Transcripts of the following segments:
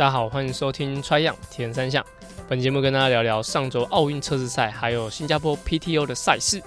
大家好，欢迎收听 Try 样铁人三项。本节目跟大家聊聊上周奥运测试赛，还有新加坡 PTO 的赛事。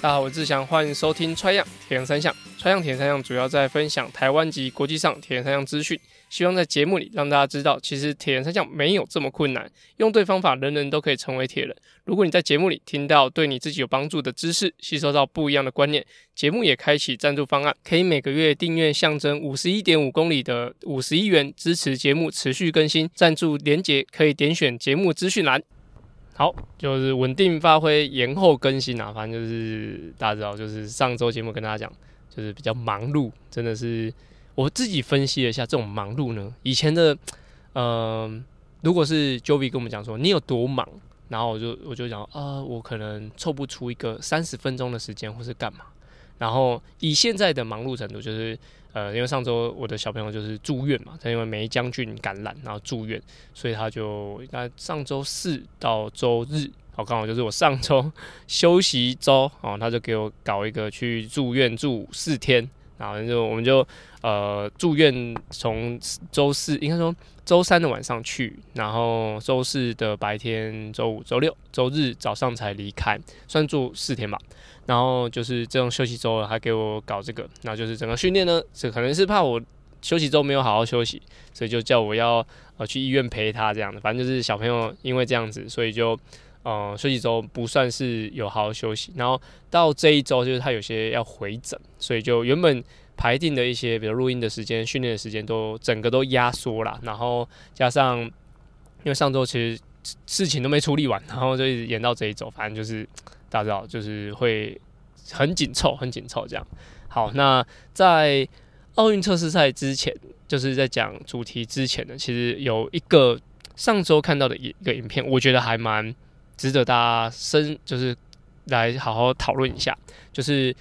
大家好，我是志祥，欢迎收听 Try 样铁人三项。Try 样铁人三项主要在分享台湾及国际上铁人三项资讯。希望在节目里让大家知道，其实铁人三项没有这么困难，用对方法，人人都可以成为铁人。如果你在节目里听到对你自己有帮助的知识，吸收到不一样的观念，节目也开启赞助方案，可以每个月订阅象征五十一点五公里的五十一元，支持节目持续更新。赞助连结可以点选节目资讯栏。好，就是稳定发挥，延后更新啊，反正就是大家知道，就是上周节目跟大家讲，就是比较忙碌，真的是。我自己分析了一下这种忙碌呢，以前的，嗯、如果是 Jovi 跟我们讲说你有多忙，然后我就我就讲啊、我可能凑不出一个三十分钟的时间，或是干嘛。然后以现在的忙碌程度，就是呃，因为上周我的小朋友就是住院嘛，他因为梅将军感染，然后住院，所以他就那上周四到周日，好刚好就是我上周休息周，哦，他就给我搞一个去住院住四天。然后就我们就呃住院，从周四应该说周三的晚上去，然后周四的白天、周五、周六、周日早上才离开，算住四天吧。然后就是这种休息周了，还给我搞这个，那就是整个训练呢，这可能是怕我休息周没有好好休息，所以就叫我要呃去医院陪他这样的。反正就是小朋友因为这样子，所以就。呃，休息周不算是有好好休息，然后到这一周就是他有些要回诊，所以就原本排定的一些，比如录音的时间、训练的时间都整个都压缩了，然后加上因为上周其实事情都没处理完，然后就一直延到这一周，反正就是大家知道，就是会很紧凑、很紧凑这样。好，那在奥运测试赛之前，就是在讲主题之前呢，其实有一个上周看到的一个影片，我觉得还蛮。值得大家深就是来好好讨论一下，就是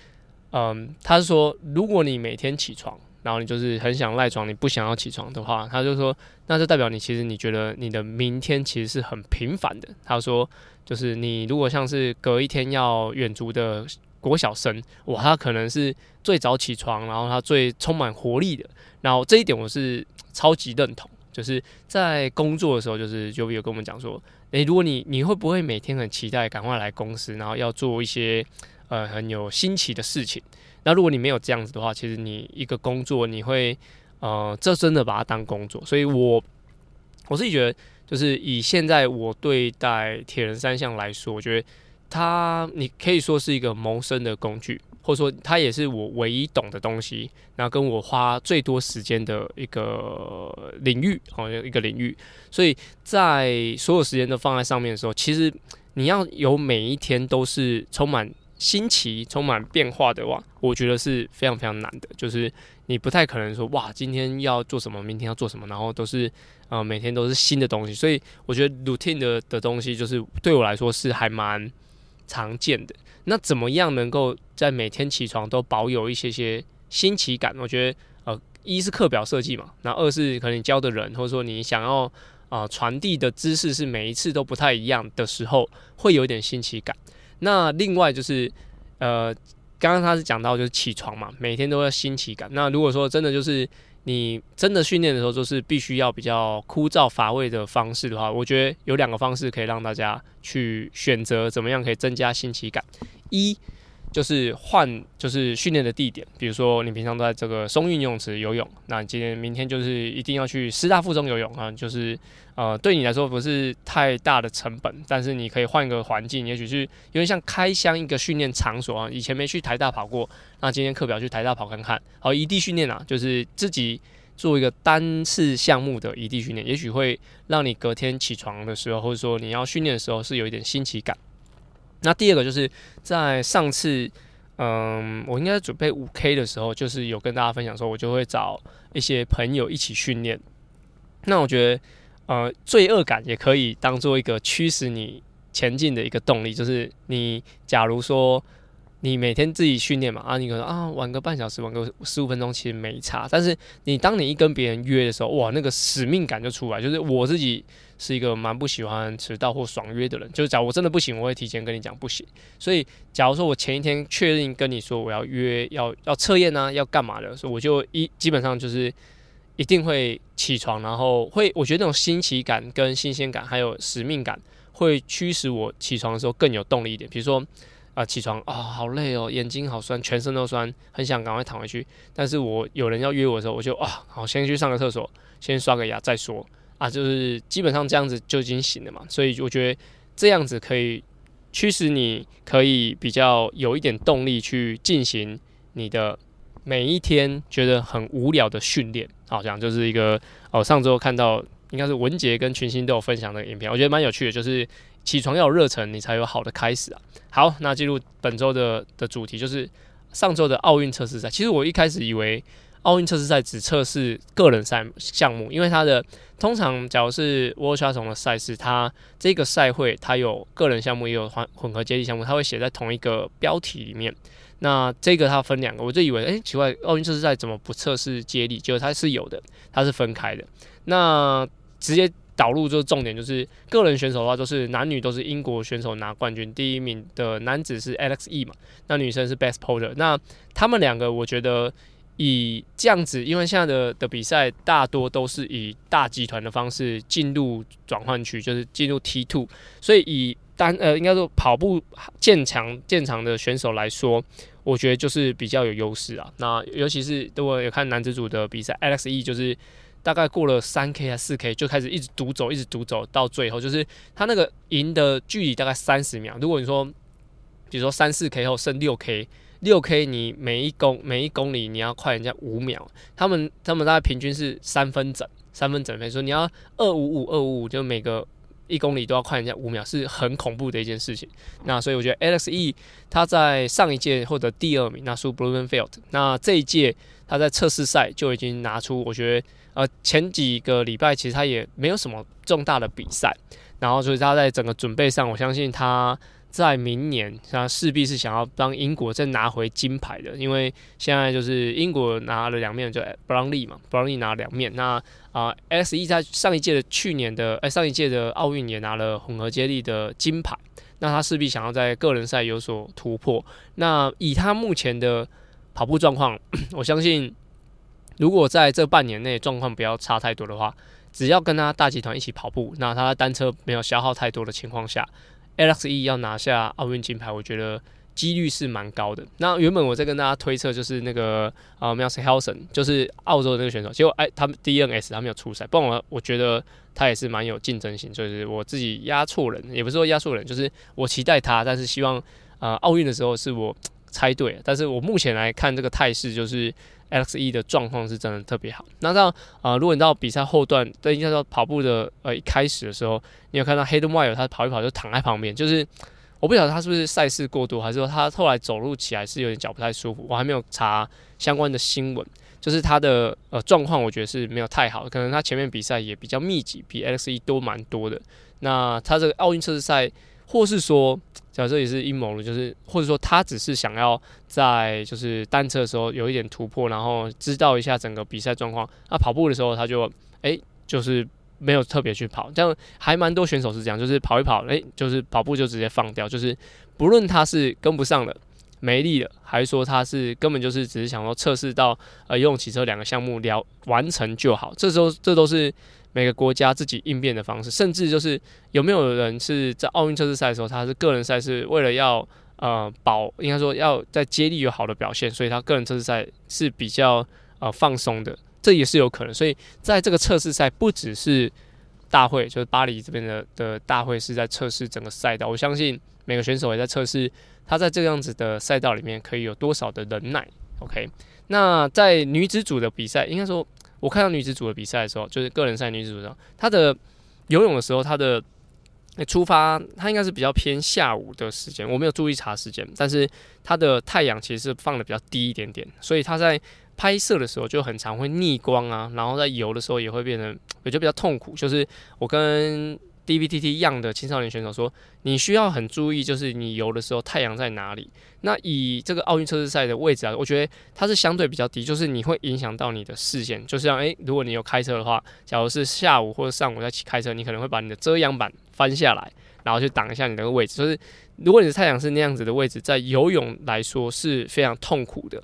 嗯，他是说，如果你每天起床，然后你就是很想赖床，你不想要起床的话，他就说，那就代表你其实你觉得你的明天其实是很平凡的。他说，就是你如果像是隔一天要远足的国小生，哇，他可能是最早起床，然后他最充满活力的，然后这一点我是超级认同。就是在工作的时候，就是就有跟我们讲说。诶、如果你你会不会每天很期待赶快来公司，然后要做一些呃很有新奇的事情？那如果你没有这样子的话，其实你一个工作你会呃这真的把它当工作。所以我我自己觉得，就是以现在我对待铁人三项来说，我觉得它你可以说是一个谋生的工具。或者说，它也是我唯一懂的东西，然后跟我花最多时间的一个领域，好像一个领域。所以在所有时间都放在上面的时候，其实你要有每一天都是充满新奇、充满变化的话，我觉得是非常非常难的。就是你不太可能说，哇，今天要做什么，明天要做什么，然后都是呃每天都是新的东西。所以我觉得 routine 的的东西，就是对我来说是还蛮常见的。那怎么样能够在每天起床都保有一些些新奇感？我觉得，呃，一是课表设计嘛，那二是可能教的人，或者说你想要啊传递的知识是每一次都不太一样的时候，会有点新奇感。那另外就是，呃，刚刚他是讲到就是起床嘛，每天都要新奇感。那如果说真的就是。你真的训练的时候，就是必须要比较枯燥乏味的方式的话，我觉得有两个方式可以让大家去选择，怎么样可以增加新奇感。一就是换，就是训练的地点，比如说你平常都在这个松运泳池游泳，那今天明天就是一定要去师大附中游泳啊，就是呃对你来说不是太大的成本，但是你可以换一个环境，也许是有点像开箱一个训练场所啊。以前没去台大跑过，那今天课表去台大跑看看。好，异地训练啊，就是自己做一个单次项目的异地训练，也许会让你隔天起床的时候，或者说你要训练的时候是有一点新奇感。那第二个就是在上次，嗯，我应该准备五 K 的时候，就是有跟大家分享说，我就会找一些朋友一起训练。那我觉得，呃，罪恶感也可以当做一个驱使你前进的一个动力。就是你假如说你每天自己训练嘛，啊，你可能啊玩个半小时，玩个十五分钟，其实没差。但是你当你一跟别人约的时候，哇，那个使命感就出来。就是我自己是一个蛮不喜欢迟到或爽约的人。就是假如我真的不行，我会提前跟你讲不行。所以假如说我前一天确定跟你说我要约要要测验啊，要干嘛的，所以我就一基本上就是一定会起床，然后会我觉得那种新奇感跟新鲜感还有使命感会驱使我起床的时候更有动力一点。比如说。啊，起床啊、好累哦，眼睛好酸，全身都酸，很想赶快躺回去。但是我有人要约我的时候，我就啊，好，先去上个厕所，先刷个牙再说。啊，就是基本上这样子就已经醒了嘛。所以我觉得这样子可以驱使你，可以比较有一点动力去进行你的每一天觉得很无聊的训练。好像就是一个哦，上周看到应该是文杰跟群星都有分享的影片，我觉得蛮有趣的，就是。起床要有热忱，你才有好的开始啊！好，那进入本周的的主题，就是上周的奥运测试赛。其实我一开始以为奥运测试赛只测试个人赛项目，因为它的通常假如是 World Triathlon 的赛事，它这个赛会它有个人项目也有混混合接力项目，它会写在同一个标题里面。那这个它分两个，我就以为诶、奇怪，奥运测试赛怎么不测试接力？结果它是有的，它是分开的。那直接。导入就是重点，就是个人选手的话，都是男女都是英国选手拿冠军，第一名的男子是 Alex E 嘛，那女生是 Best Porter。那他们两个，我觉得以这样子，因为现在的的比赛大多都是以大集团的方式进入转换区，就是进入 T two，所以以单呃应该说跑步渐强渐长的选手来说，我觉得就是比较有优势啊。那尤其是如果有看男子组的比赛，Alex E 就是。大概过了三 K 还是四 K，就开始一直独走，一直独走，到最后就是他那个赢的距离大概三十秒。如果你说，比如说三四 K 后剩六 K，六 K 你每一公每一公里你要快人家五秒，他们他们大概平均是三分整，三分整。所以说你要二五五二五五，就每个一公里都要快人家五秒，是很恐怖的一件事情。那所以我觉得 Alex E 他在上一届获得第二名，那输 b l u m e n f i e l d。那这一届他在测试赛就已经拿出，我觉得。呃，前几个礼拜其实他也没有什么重大的比赛，然后所以他在整个准备上，我相信他在明年他势必是想要帮英国再拿回金牌的，因为现在就是英国拿了两面，就布朗利嘛，布朗利拿两面。那啊，Alex E 在上一届的去年的哎、上一届的奥运也拿了混合接力的金牌，那他势必想要在个人赛有所突破。那以他目前的跑步状况，我相信。如果在这半年内状况不要差太多的话，只要跟他大集团一起跑步，那他的单车没有消耗太多的情况下，LXE 要拿下奥运金牌，我觉得几率是蛮高的。那原本我在跟大家推测就是那个啊 Miles Helsen 就是澳洲的那个选手，结果哎，他们 DNS 他没有出赛，不然我我觉得他也是蛮有竞争性，就是我自己压错人，也不是说压错人，就是我期待他，但是希望啊奥运的时候是我猜对，但是我目前来看这个态势就是。X E 的状况是真的特别好。那到啊、呃，如果你到比赛后段，对，应该说跑步的呃一开始的时候，你有看到 Hayden Wilde 他跑一跑就躺在旁边，就是我不晓得他是不是赛事过多，还是说他后来走路起来是有点脚不太舒服。我还没有查相关的新闻，就是他的呃状况，我觉得是没有太好，可能他前面比赛也比较密集，比 X E 多蛮多的。那他这个奥运测试赛。或是说，假设也是阴谋论，就是或者说他只是想要在就是单车的时候有一点突破，然后知道一下整个比赛状况。那跑步的时候他就哎、就是没有特别去跑，这样还蛮多选手是这样，就是跑一跑，哎、就是跑步就直接放掉，就是不论他是跟不上了、没力了，还是说他是根本就是只是想说测试到呃游泳、骑车两个项目了完成就好，这时候这都是。每个国家自己应变的方式，甚至就是有没有人是在奥运测试赛的时候，他是个人赛是为了要呃保，应该说要在接力有好的表现，所以他个人测试赛是比较呃放松的，这也是有可能。所以在这个测试赛，不只是大会，就是巴黎这边的的大会是在测试整个赛道，我相信每个选手也在测试他在这个样子的赛道里面可以有多少的忍耐。OK，那在女子组的比赛，应该说。我看到女子组的比赛的时候，就是个人赛女子组上，她的游泳的时候，她的出发，她应该是比较偏下午的时间，我没有注意查时间，但是她的太阳其实是放的比较低一点点，所以她在拍摄的时候就很常会逆光啊，然后在游的时候也会变得，也就比较痛苦。就是我跟 DBTT 样的青少年选手说，你需要很注意，就是你游的时候太阳在哪里。那以这个奥运测试赛的位置啊，我觉得它是相对比较低，就是你会影响到你的视线。就像诶，如果你有开车的话，假如是下午或者上午在开车，你可能会把你的遮阳板翻下来，然后去挡一下你那个位置。就是如果你的太阳是那样子的位置，在游泳来说是非常痛苦的。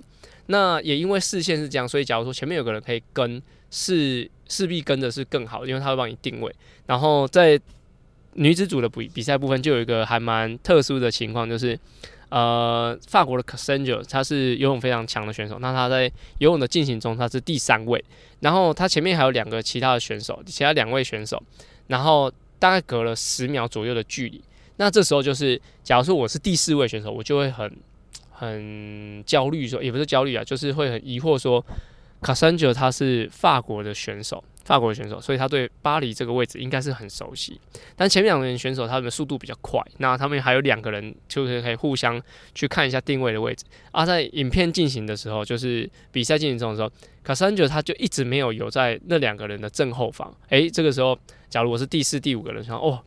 那也因为视线是这样，所以假如说前面有个人可以跟，是势必跟的是更好，因为他会帮你定位。然后在女子组的比比赛部分，就有一个还蛮特殊的情况，就是呃，法国的 Castaño 他是游泳非常强的选手，那他在游泳的进行中他是第三位，然后他前面还有两个其他的选手，其他两位选手，然后大概隔了十秒左右的距离。那这时候就是，假如说我是第四位选手，我就会很。很焦虑，说也不是焦虑啊，就是会很疑惑说，卡桑杰他是法国的选手，法国选手，所以他对巴黎这个位置应该是很熟悉。但前面两个人选手他们的速度比较快，那他们还有两个人就是可以互相去看一下定位的位置。啊，在影片进行的时候，就是比赛进行中的时候，卡桑杰他就一直没有游在那两个人的正后方。诶、这个时候，假如我是第四、第五个人，说哦，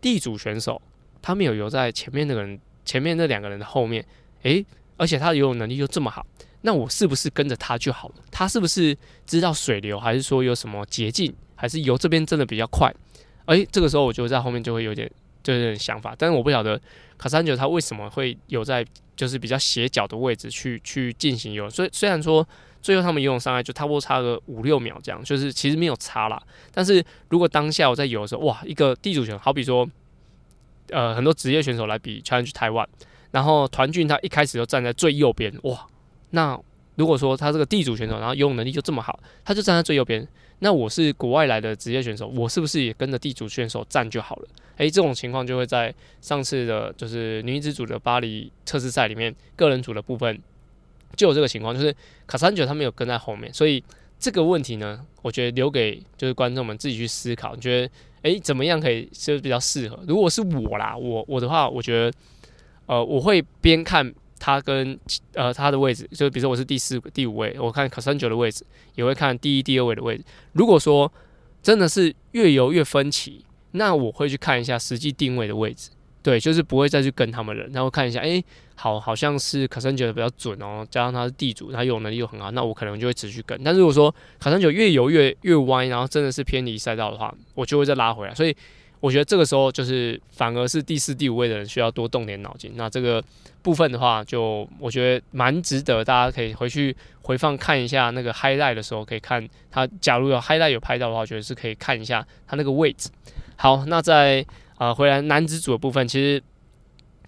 地主选手他没有游在前面那个人前面那两个人的后面。诶，而且他的游泳能力又这么好，那我是不是跟着他就好了？他是不是知道水流，还是说有什么捷径，还是游这边真的比较快？诶，这个时候我就在后面就会有点就有点想法，但是我不晓得卡桑杰他为什么会游在就是比较斜角的位置去去进行游泳。所以虽然说最后他们游泳上来就差不多差个五六秒这样，就是其实没有差啦。但是如果当下我在游的时候，哇，一个地主选手，好比说呃很多职业选手来比 Challenge Taiwan。然后团俊他一开始就站在最右边，哇！那如果说他这个地主选手，然后游泳能力就这么好，他就站在最右边，那我是国外来的职业选手，我是不是也跟着地主选手站就好了？诶，这种情况就会在上次的就是女子组的巴黎测试赛里面，个人组的部分就有这个情况，就是卡桑杰他没有跟在后面，所以这个问题呢，我觉得留给就是观众们自己去思考，你觉得诶怎么样可以是比较适合？如果是我啦，我我的话，我觉得。呃，我会边看他跟呃他的位置，就比如说我是第四、第五位，我看卡桑杰的位置，也会看第一、第二位的位置。如果说真的是越游越分歧，那我会去看一下实际定位的位置，对，就是不会再去跟他们了。然后看一下，哎、好，好像是卡桑杰的比较准哦，加上他是地主，他游泳能力又很好，那我可能就会持续跟。但如果说卡桑杰越游越越歪，然后真的是偏离赛道的话，我就会再拉回来。所以。我觉得这个时候就是反而是第四、第五位的人需要多动点脑筋。那这个部分的话，就我觉得蛮值得，大家可以回去回放看一下那个 highlight 的时候，可以看他。假如有 highlight 有拍到的话，我觉得是可以看一下他那个位置。好，那在呃回来男子组的部分，其实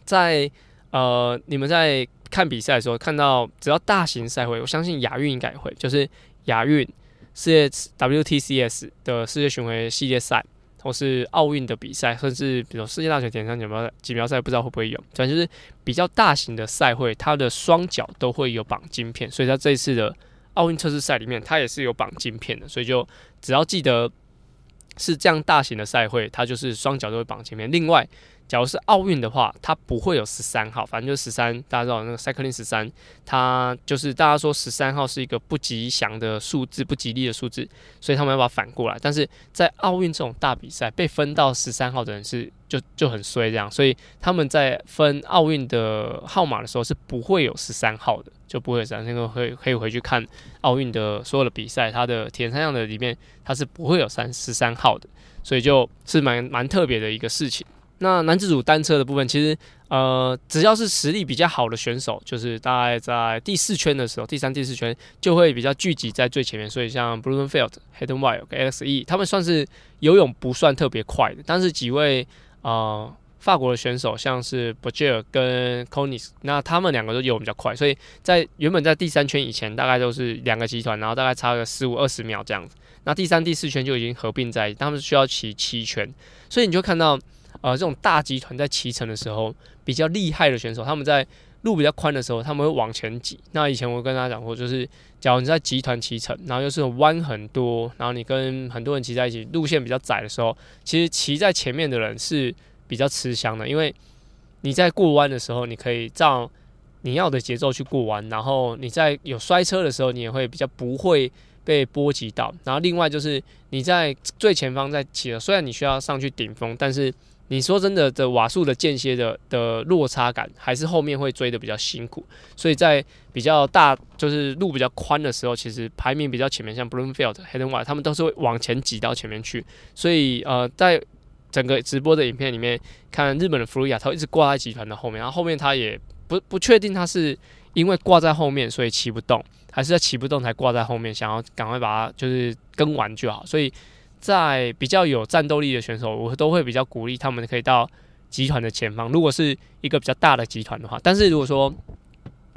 在，呃你们在看比赛的时候，看到只要大型赛会，我相信亚运应该会，就是亚运世界 WTCS 的世界巡回系列赛。或是奥运的比赛，甚至比如世界大学田径锦标锦标赛，不知道会不会有。反正就是比较大型的赛会，它的双脚都会有绑金片，所以在这一次的奥运测试赛里面，它也是有绑金片的。所以就只要记得是这样大型的赛会，它就是双脚都会绑金片。另外，假如是奥运的话，它不会有十三号，反正就是十三，大家知道那个 cycling 十三，它就是大家说十三号是一个不吉祥的数字，不吉利的数字，所以他们要把它反过来。但是在奥运这种大比赛，被分到十三号的人是就就很衰这样，所以他们在分奥运的号码的时候是不会有十三号的，就不会有十三，那个会可以回去看奥运的所有的比赛，它的铁人三项的里面它是不会有三十三号的，所以就是蛮蛮特别的一个事情。那男子组单车的部分，其实呃，只要是实力比较好的选手，就是大概在第四圈的时候，第三、第四圈就会比较聚集在最前面。所以像 Blummenfelt、Hayden Wild 跟 X E，他们算是游泳不算特别快的，但是几位呃法国的选手，像是 Bourgel 跟 Conis，那他们两个都游比较快，所以在原本在第三圈以前，大概都是两个集团，然后大概差个十五二十秒这样子。那第三、第四圈就已经合并在，他们需要骑七圈，所以你就看到。呃，这种大集团在骑乘的时候，比较厉害的选手，他们在路比较宽的时候，他们会往前挤。那以前我跟大家讲过，就是假如你在集团骑乘，然后又是弯很多，然后你跟很多人骑在一起，路线比较窄的时候，其实骑在前面的人是比较吃香的，因为你在过弯的时候，你可以照你要的节奏去过弯，然后你在有摔车的时候，你也会比较不会被波及到。然后另外就是你在最前方在骑了，虽然你需要上去顶峰，但是你说真的的瓦数的间歇的的落差感，还是后面会追的比较辛苦。所以在比较大就是路比较宽的时候，其实排名比较前面，像 Bloomfield、Hayden Wilde 他们都是会往前挤到前面去。所以呃，在整个直播的影片里面看日本的弗鲁亚，他一直挂在集团的后面，然后后面他也不不确定他是因为挂在后面所以骑不动，还是在骑不动才挂在后面，想要赶快把它就是跟完就好。所以在比较有战斗力的选手，我都会比较鼓励他们可以到集团的前方。如果是一个比较大的集团的话，但是如果说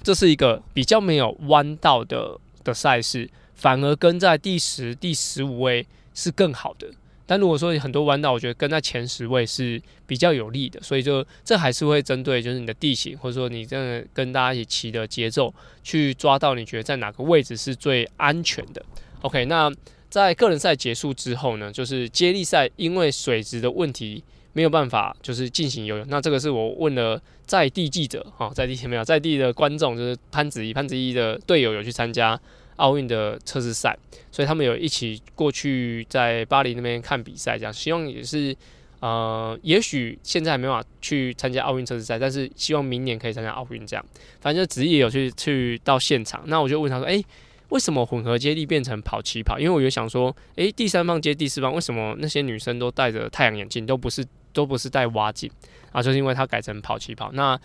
这是一个比较没有弯道的的赛事，反而跟在第十、第十五位是更好的。但如果说很多弯道，我觉得跟在前十位是比较有利的，所以就这还是会针对就是你的地形，或者说你真的跟大家一起骑的节奏，去抓到你觉得在哪个位置是最安全的。OK，那在个人赛结束之后呢，就是接力赛，因为水质的问题没有办法就是进行游泳。那这个是我问了在地记者，哈，在地前 没有在地的观众，就是潘子怡，潘子怡的队友有去参加。奥运的测试赛，所以他们有一起过去在巴黎那边看比赛，这样希望也是呃，也许现在还没法去参加奥运测试赛，但是希望明年可以参加奥运这样。反正就职业有去去到现场，那我就问他说：“诶、为什么混合接力变成跑起跑？因为我就想说，诶、第三棒接第四棒，为什么那些女生都戴着太阳眼镜，都不是都不是戴蛙镜啊？就是因为它改成跑起跑。那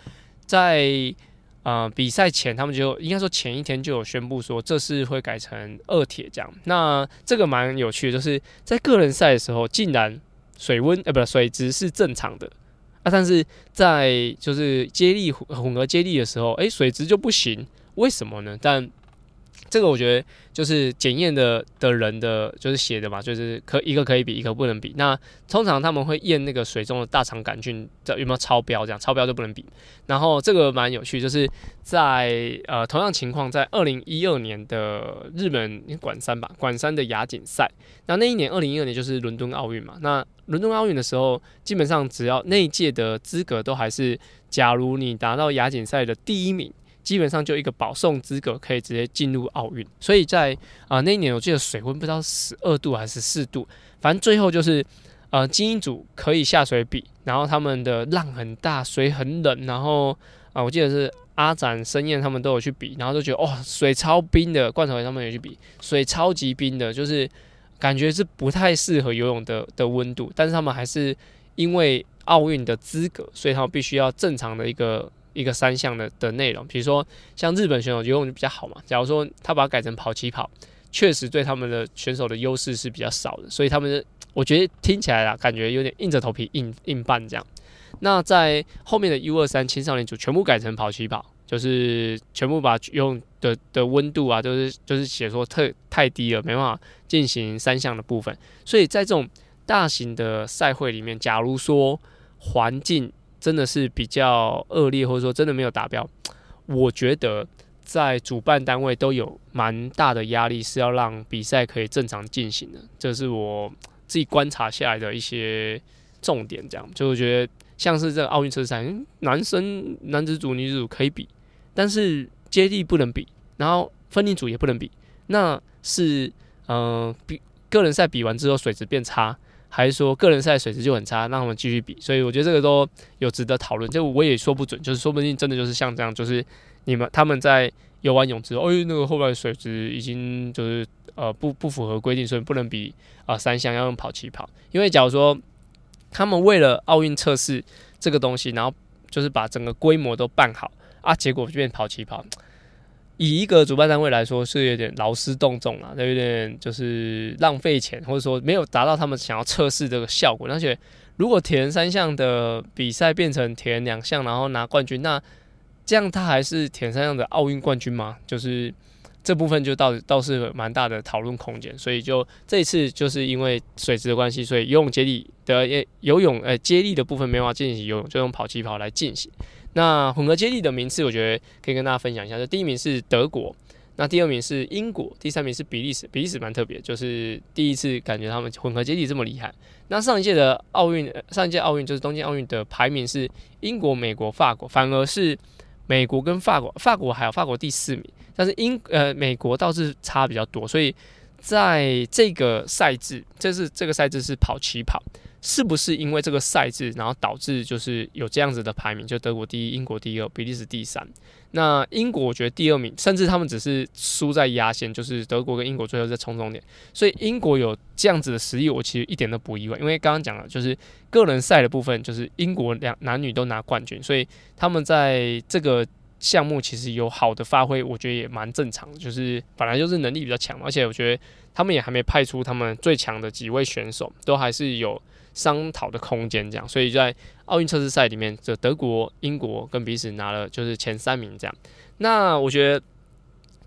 在呃，比赛前他们就应该说前一天就有宣布说，这是会改成二铁这样。那这个蛮有趣的，就是在个人赛的时候，竟然水温呃，不是水质是正常的啊，但是在就是接力混合接力的时候，诶，水质就不行，为什么呢？但这个我觉得就是检验的的人的就是写的嘛，就是可一个可以比，一个不能比。那通常他们会验那个水中的大肠杆菌有没有超标，这样超标就不能比。然后这个蛮有趣，就是在呃同样情况，在二零一二年的日本管山吧，管山的亚锦赛。那那一年二零一二年就是伦敦奥运嘛。那伦敦奥运的时候，基本上只要那一届的资格都还是，假如你达到亚锦赛的第一名。基本上就一个保送资格可以直接进入奥运，所以在啊、那一年我记得水温不知道十二度还是四度，反正最后就是呃精英组可以下水比，然后他们的浪很大，水很冷，然后啊、我记得是阿展、申燕他们都有去比，然后就觉得哇、哦、水超冰的，罐头他们也去比，水超级冰的，就是感觉是不太适合游泳的的温度，但是他们还是因为奥运的资格，所以他们必须要正常的一个。一个三项的的内容，比如说像日本选手游泳就比较好嘛。假如说他把它改成跑起跑，确实对他们的选手的优势是比较少的，所以他们我觉得听起来啊，感觉有点硬着头皮硬硬办这样。那在后面的 U 二三青少年组全部改成跑起跑，就是全部把游泳的的温度啊，就是就是写说特太低了，没办法进行三项的部分。所以在这种大型的赛会里面，假如说环境真的是比较恶劣，或者说真的没有达标，我觉得在主办单位都有蛮大的压力，是要让比赛可以正常进行的。这是我自己观察下来的一些重点。这样就我觉得像是这个奥运车赛，男生男子组、女子组可以比，但是接力不能比，然后分龄组也不能比，那是嗯、呃，比个人赛比完之后水质变差。还是说个人赛水质就很差，让他们继续比，所以我觉得这个都有值得讨论。就我也说不准，就是说不定真的就是像这样，就是你们他们在游完泳之后，哎，那个后边水质已经就是呃不不符合规定，所以不能比啊、三项要用跑起跑。因为假如说他们为了奥运测试这个东西，然后就是把整个规模都办好啊，结果就变跑起跑。以一个主办单位来说，是有点劳师动众啊，有点就是浪费钱，或者说没有达到他们想要测试这个效果。而且，如果铁人三项的比赛变成铁人两项，然后拿冠军，那这样他还是铁人三项的奥运冠军吗？就是这部分就倒倒是蛮大的讨论空间。所以就这一次就是因为水质的关系，所以游泳接力的游泳呃接力的部分没办法进行游泳，就用跑骑跑来进行。那混合接力的名次，我觉得可以跟大家分享一下。就第一名是德国，那第二名是英国，第三名是比利时。比利时蛮特别，就是第一次感觉他们混合接力这么厉害。那上一届的奥运，上一届奥运就是东京奥运的排名是英国、美国、法国，反而是美国跟法国，法国还有法国第四名，但是英呃美国倒是差比较多，所以在这个赛制，这是这个赛制是跑起跑。是不是因为这个赛制，然后导致就是有这样子的排名，就德国第一，英国第二，比利时第三。那英国我觉得第二名，甚至他们只是输在压线，就是德国跟英国最后在冲终点。所以英国有这样子的实力，我其实一点都不意外。因为刚刚讲了，就是个人赛的部分，就是英国两男女都拿冠军，所以他们在这个项目其实有好的发挥，我觉得也蛮正常的。就是本来就是能力比较强，而且我觉得他们也还没派出他们最强的几位选手，都还是有。商讨的空间，这样，所以在奥运测试赛里面，这德国、英国跟彼此拿了就是前三名，这样。那我觉得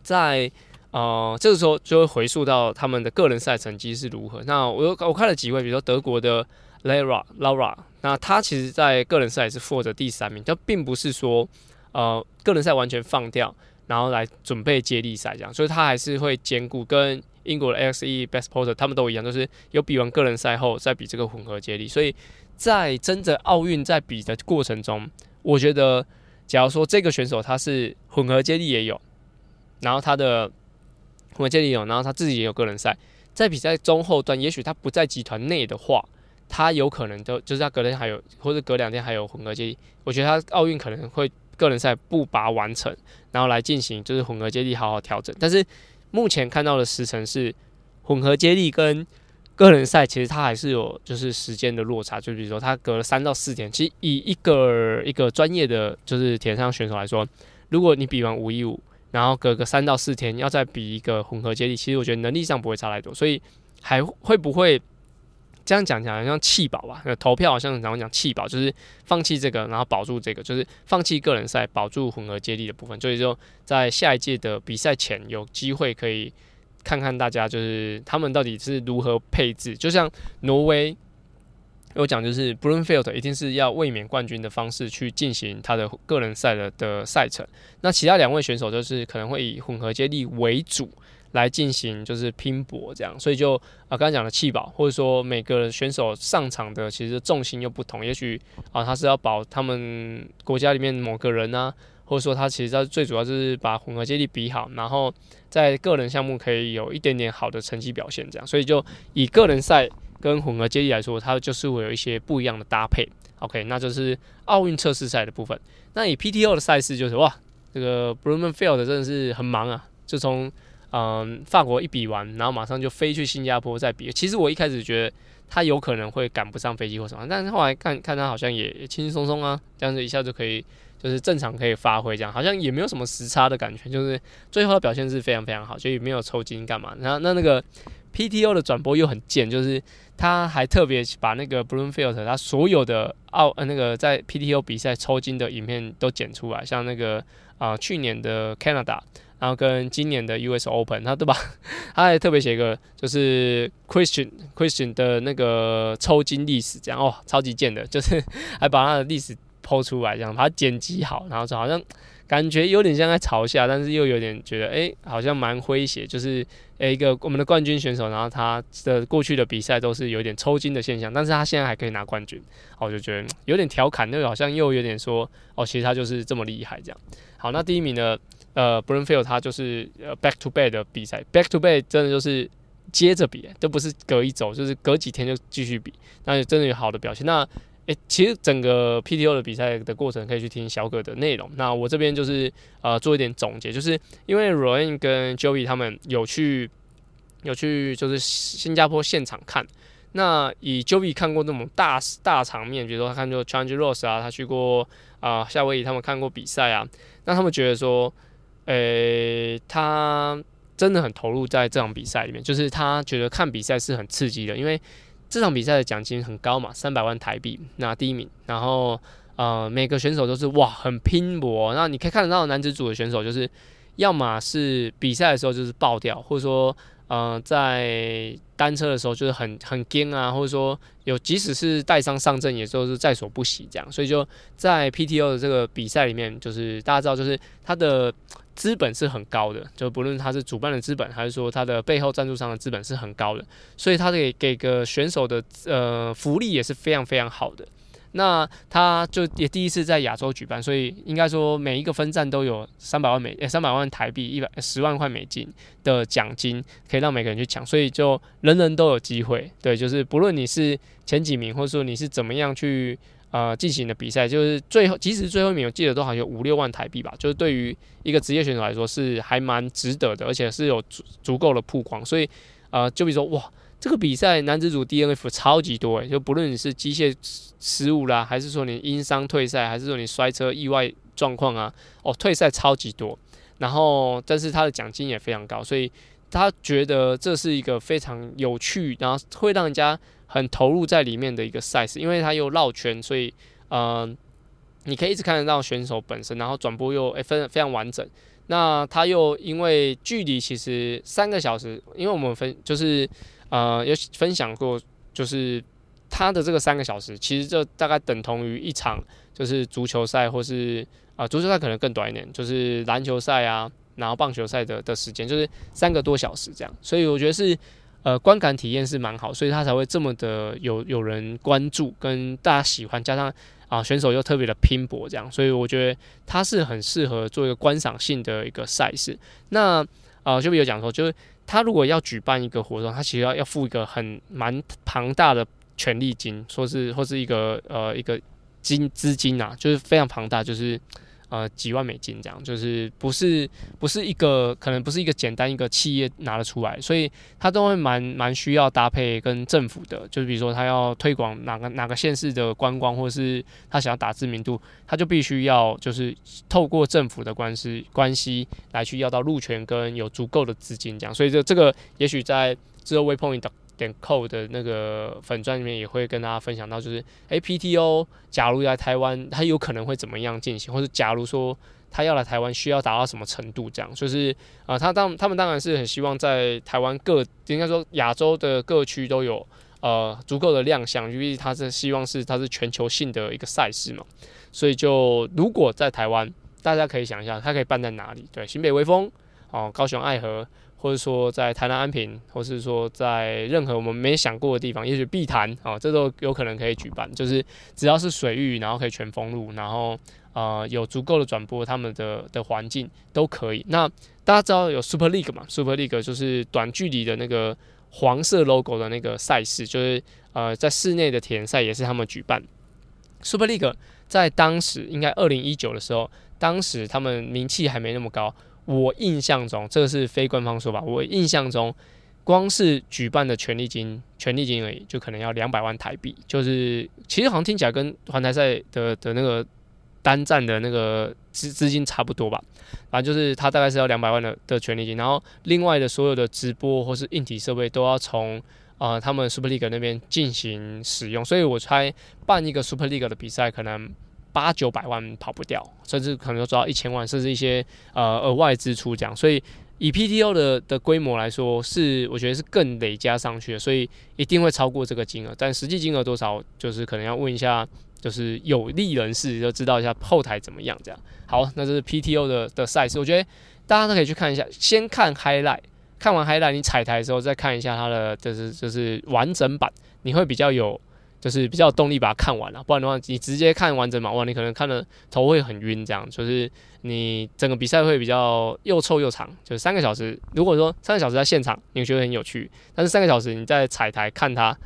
在呃这个时候就会回溯到他们的个人赛成绩是如何。那我我看了几位，比如说德国的 Laura Laura，那他其实在个人赛是获得第三名，他并不是说呃个人赛完全放掉，然后来准备接力赛这样，所以他还是会兼顾跟。英国的 X E Best Porter 他们都一样，就是有比完个人赛后再比这个混合接力。所以在真的奥运在比的过程中，我觉得，假如说这个选手他是混合接力也有，然后他的混合接力有，然后他自己也有个人赛，在比赛中后段，也许他不在集团内的话，他有可能都就是他隔天还有或者隔两天还有混合接力。我觉得他奥运可能会个人赛不拔完成，然后来进行就是混合接力好好调整，但是。目前看到的时程是混合接力跟个人赛，其实它还是有就是时间的落差。就比如说，它隔了三到四天。其实以一个一个专业的就是田上选手来说，如果你比完五一五，然后隔个三到四天要再比一个混合接力，其实我觉得能力上不会差太多。所以还会不会？这样讲起来好像弃保吧？投票好像常常讲弃保，就是放弃这个，然后保住这个，就是放弃个人赛，保住混合接力的部分。所以说，在下一届的比赛前，有机会可以看看大家就是他们到底是如何配置。就像挪威，我讲就是 Blumfield 一定是要卫冕冠军的方式去进行他的个人赛的的赛程。那其他两位选手就是可能会以混合接力为主。来进行就是拼搏这样，所以就啊刚才讲的弃保，或者说每个选手上场的其实重心又不同，也许啊他是要保他们国家里面某个人啊，或者说他其实他最主要就是把混合接力比好，然后在个人项目可以有一点点好的成绩表现这样，所以就以个人赛跟混合接力来说，它就是会有一些不一样的搭配。OK，那就是奥运测试赛的部分。那以 PTO 的赛事就是哇，这个 Blummenfelt 真的是很忙啊，就从嗯，法国一比完，然后马上就飞去新加坡再比。其实我一开始觉得他有可能会赶不上飞机或什么，但是后来看看他好像也轻轻松松啊，这样子一下就可以就是正常可以发挥，这样好像也没有什么时差的感觉，就是最后的表现是非常非常好，就也没有抽筋干嘛。然后那那个 PTO 的转播又很贱，就是他还特别把那个 Bloomfield 他所有的奥那个在 PTO 比赛抽筋的影片都剪出来，像那个啊、去年的 Canada。然后跟今年的 US Open，他对吧？他还特别写一个，就是 Christian Christian 的那个抽筋历史，这样哦，超级贱的，就是还把他的历史剖出来，这样把它剪辑好，然后就好像感觉有点像在嘲笑，但是又有点觉得，哎，好像蛮诙谐，就是诶一个我们的冠军选手，然后他的过去的比赛都是有点抽筋的现象，但是他现在还可以拿冠军，我就觉得有点调侃，又好像又有点说，哦，其实他就是这么厉害，这样。好，那第一名呢？呃，Blummenfelt 他就是呃 back to back 的比赛，back to back 真的就是接着比，都不是隔一周，就是隔几天就继续比，那就真的有好的表现。那诶、其实整个 PTO 的比赛的过程可以去听小葛的内容。那我这边就是呃做一点总结，就是因为 Romain 跟 Joey 他们有去有去就是新加坡现场看。那以 Joey 看过那种大大场面，比如说他看过 Challenge Roth 啊，他去过啊、夏威夷，他们看过比赛啊，那他们觉得说。诶、他真的很投入在这场比赛里面，就是他觉得看比赛是很刺激的，因为这场比赛的奖金很高嘛，三百万台币拿第一名，然后呃每个选手都是哇很拼搏，然后你可以看得到男子组的选手就是要么是比赛的时候就是爆掉，或者说呃在单车的时候就是很很惊啊，或者说有即使是带伤上阵也都是在所不惜这样，所以就在 PTO 的这个比赛里面，就是大家知道就是他的。资本是很高的，就不论他是主办的资本，还是说他的背后赞助商的资本是很高的，所以他给给个选手的呃福利也是非常非常好的。那他就也第一次在亚洲举办，所以应该说每一个分站都有三百万美三百万台币一百十万块美金的奖金，可以让每个人去抢，所以就人人都有机会。对，就是不论你是前几名，或者说你是怎么样去呃进行的比赛，就是最后即使最后一名，我记得都好像有五六万台币吧。就是对于一个职业选手来说是还蛮值得的，而且是有足足够的曝光。所以呃，就比如说哇。这个比赛男子组 DNF 超级多诶，就不论你是机械失误啦，还是说你因伤退赛，还是说你摔车意外状况啊，哦，退赛超级多。然后，但是他的奖金也非常高，所以他觉得这是一个非常有趣，然后会让人家很投入在里面的一个赛事，因为他又绕圈，所以呃，你可以一直看得到选手本身，然后转播又诶非常非常完整。那他又因为距离其实三个小时，因为我们分就是。呃，有分享过，就是他的这个三个小时，其实就大概等同于一场，就是足球赛，或是啊、足球赛可能更短一点，就是篮球赛啊，然后棒球赛的的时间，就是三个多小时这样。所以我觉得是呃，观感体验是蛮好，所以他才会这么的有有人关注，跟大家喜欢，加上啊、选手又特别的拼搏这样，所以我觉得他是很适合做一个观赏性的一个赛事。那呃，就比如讲说，就是。他如果要举办一个活动，他其实要要付一个很蛮庞大的权利金，说是或是一个呃一个金资金啊，就是非常庞大，就是。呃，几万美金这样，就是不是不是一个可能不是一个简单一个企业拿得出来，所以他都会蛮蛮需要搭配跟政府的，就是比如说他要推广哪个哪个县市的观光，或是他想要打知名度，他就必须要就是透过政府的关系关系来去要到路权跟有足够的资金这样，所以这这个也许在之后 Waypoint 点 c o 的那个粉专里面也会跟大家分享到，就是诶 PTO 假如来台湾，它有可能会怎么样进行，或者假如说他要来台湾，需要达到什么程度，这样就是啊，他当他们当然是很希望在台湾各应该说亚洲的各区都有呃足够的亮相，因为他是希望是它是全球性的一个赛事嘛，所以就如果在台湾，大家可以想一下，它可以办在哪里？对，新北威风哦，高雄爱河。或者说在台南安平，或是说在任何我们没想过的地方，也许碧潭啊，这都有可能可以举办。就是只要是水域，然后可以全封路，然后呃有足够的转播，他们的的环境都可以。那大家知道有 Super League 嘛？Super League 就是短距离的那个黄色 logo 的那个赛事，就是呃在室内的田赛也是他们举办。Super League 在当时应该二零一九的时候，当时他们名气还没那么高。我印象中，这个是非官方说法。我印象中，光是举办的权利金，权利金而已，就可能要两百万台币。就是其实好像听起来跟环台赛的的那个单站的那个资资金差不多吧。反正就是他大概是要两百万的的权利金，然后另外的所有的直播或是硬体设备都要从呃他们 Super League 那边进行使用。所以我猜办一个 Super League 的比赛可能。八九百万跑不掉，甚至可能要抓到一千万，甚至一些呃额外支出这样。所以以 PTO 的的规模来说，是我觉得是更累加上去的，所以一定会超过这个金额。但实际金额多少，就是可能要问一下，就是有利人士就知道一下后台怎么样这样。好，那这是 PTO 的的赛事，我觉得大家都可以去看一下。先看 highlight，看完 highlight，你踩台的时候再看一下它的就是就是完整版，你会比较有。就是比较有动力把它看完了，不然的话，你直接看完整嘛，哇，你可能看了头会很晕，这样就是你整个比赛会比较又臭又长，就是三个小时。如果说三个小时在现场，你会觉得很有趣，但是三个小时你在彩台看它，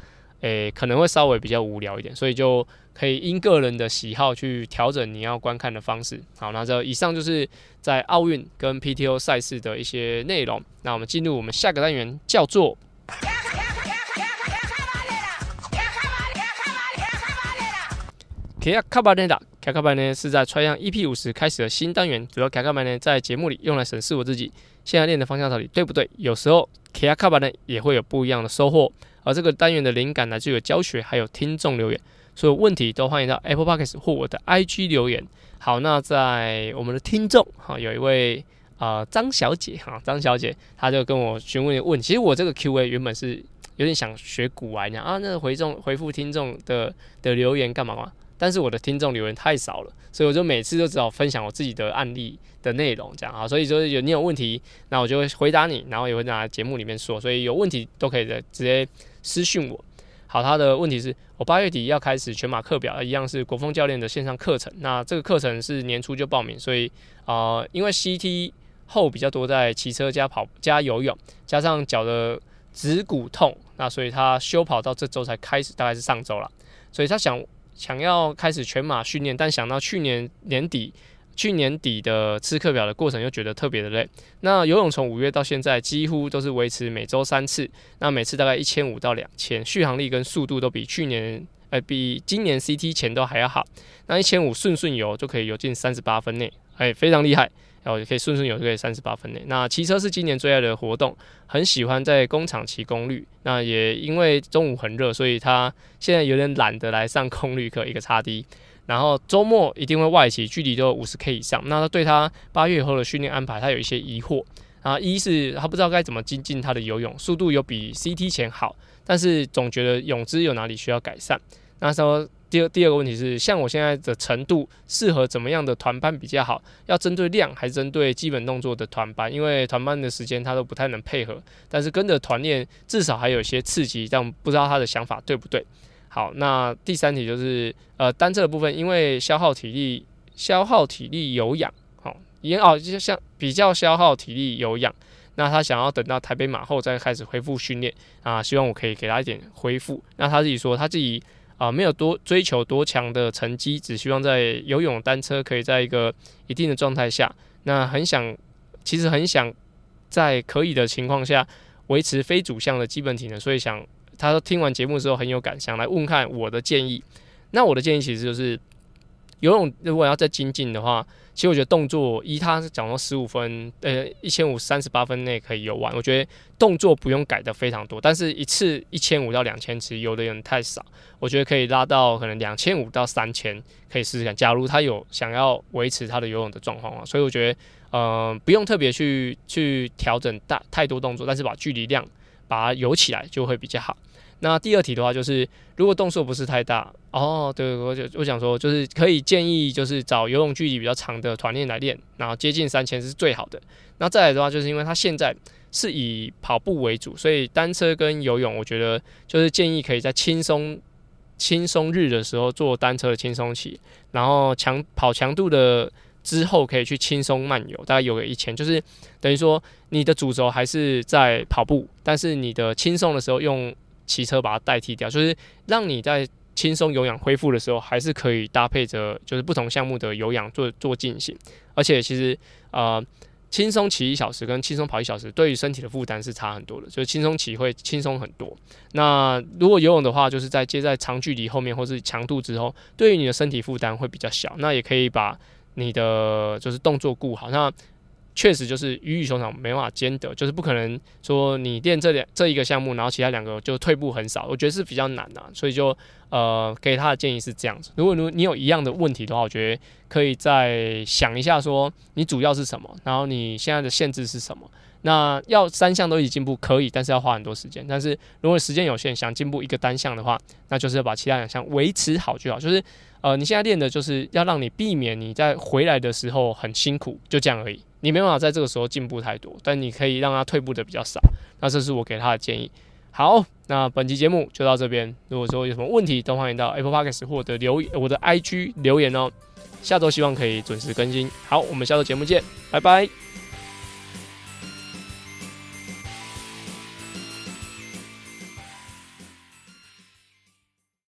诶、可能会稍微比较无聊一点，所以就可以因个人的喜好去调整你要观看的方式。好，那这以上就是在奥运跟 PTO 赛事的一些内容。那我们进入我们下个单元，叫做。卡亚卡巴内达，卡卡巴呢是在 Try 样 EP 五十开始的新单元，主要卡卡巴呢在节目里用来审视我自己现在练的方向到底对不对。有时候卡亚卡巴呢也会有不一样的收获，而这个单元的灵感来自于教学，还有听众留言，所有问题都欢迎到 Apple Podcast 或我的 IG 留言。好，那在我们的听众哈，有一位啊张、小姐哈，张小姐她就跟我询问问，其实我这个 Q&A 原本是有点想学古玩讲啊，那回众回复听众的的留言干嘛嘛？但是我的听众留言太少了，所以我就每次都只好分享我自己的案例的内容，这样啊。所以就是有你有问题，那我就会回答你，然后也会拿节目里面说。所以有问题都可以的直接私讯我。好，他的问题是我八月底要开始全马课表，一样是国风教练的线上课程。那这个课程是年初就报名，所以啊、因为 CT 后比较多在骑车加跑加游泳，加上脚的趾骨痛，那所以他休跑到这周才开始，大概是上周了。所以他想想要开始全马训练，但想到去年年底。去年底的吃课表的过程又觉得特别的累。那游泳从五月到现在几乎都是维持每周三次，那每次大概一千五到两千，续航力跟速度都比去年呃比今年 CT 前都还要好。那一千五顺顺游就可以游进三十八分内，哎，非常厉害。然后也可以顺顺游就可以三十八分内。那骑车是今年最爱的活动，很喜欢在工厂骑功率。那也因为中午很热，所以他现在有点懒得来上功率课，一个差 D。然后周末一定会外骑，距离都五十 K 以上。那他对他八月以后的训练安排，他有一些疑惑啊。一是他不知道该怎么精进他的游泳速度，有比 CT 前好，但是总觉得泳姿有哪里需要改善。那说第二第二个问题是，像我现在的程度，适合怎么样的团班比较好？要针对量还是针对基本动作的团班？因为团班的时间他都不太能配合，但是跟着团练至少还有一些刺激，但不知道他的想法对不对？好，那第三题就是呃单车的部分，因为消耗体力、消耗体力有氧，好，也哦就像比较消耗体力有氧，那他想要等到台北马后再开始恢复训练啊，希望我可以给他一点恢复。那他自己说他自己啊、没有多追求多强的成绩，只希望在游泳、单车可以在一个一定的状态下，那很想其实很想在可以的情况下维持非主项的基本体能，所以想。他说听完节目之后很有感想，来问看我的建议。那我的建议其实就是，游泳如果要再精进的话，其实我觉得动作一他是讲说十五分，呃一千五三十八分内可以游完。我觉得动作不用改的非常多，但是一次一千五到两千其实游的有点太少。我觉得可以拉到可能两千五到三千，可以试试看。假如他有想要维持他的游泳的状况啊，所以我觉得呃不用特别去去调整大太多动作，但是把距离量把它游起来就会比较好。那第二题的话，就是如果动作不是太大哦，对，我就我想说，就是可以建议就是找游泳距离比较长的团练来练，然后接近三千是最好的。那再来的话，就是因为他现在是以跑步为主，所以单车跟游泳，我觉得就是建议可以在轻松轻松日的时候做单车的轻松骑，然后强跑强度的之后可以去轻松慢游，大概游个一千，就是等于说你的主轴还是在跑步，但是你的轻松的时候用。骑车把它代替掉，就是让你在轻松有氧恢复的时候，还是可以搭配着就是不同项目的有氧做做进行。而且其实呃，轻松骑一小时跟轻松跑一小时，对于身体的负担是差很多的。就是轻松骑会轻松很多。那如果游泳的话，就是在接在长距离后面或是强度之后，对于你的身体负担会比较小。那也可以把你的就是动作顾好。那确实就是鱼与熊掌没办法兼得，就是不可能说你练这两这一个项目，然后其他两个就退步很少，我觉得是比较难的，所以就呃给他的建议是这样子。如果如你有一样的问题的话，我觉得可以再想一下，说你主要是什么，然后你现在的限制是什么。那要三项都一起进步可以，但是要花很多时间。但是如果时间有限，想进步一个单项的话，那就是要把其他两项维持好就好。就是呃你现在练的就是要让你避免你在回来的时候很辛苦，就这样而已。你没办法在这个时候进步太多，但你可以让他退步的比较少。那这是我给他的建议。好，那本期节目就到这边。如果说有什么问题，都欢迎到 Apple Podcast 或者留我的 IG 留言哦。下周希望可以准时更新。好，我们下周节目见，拜拜。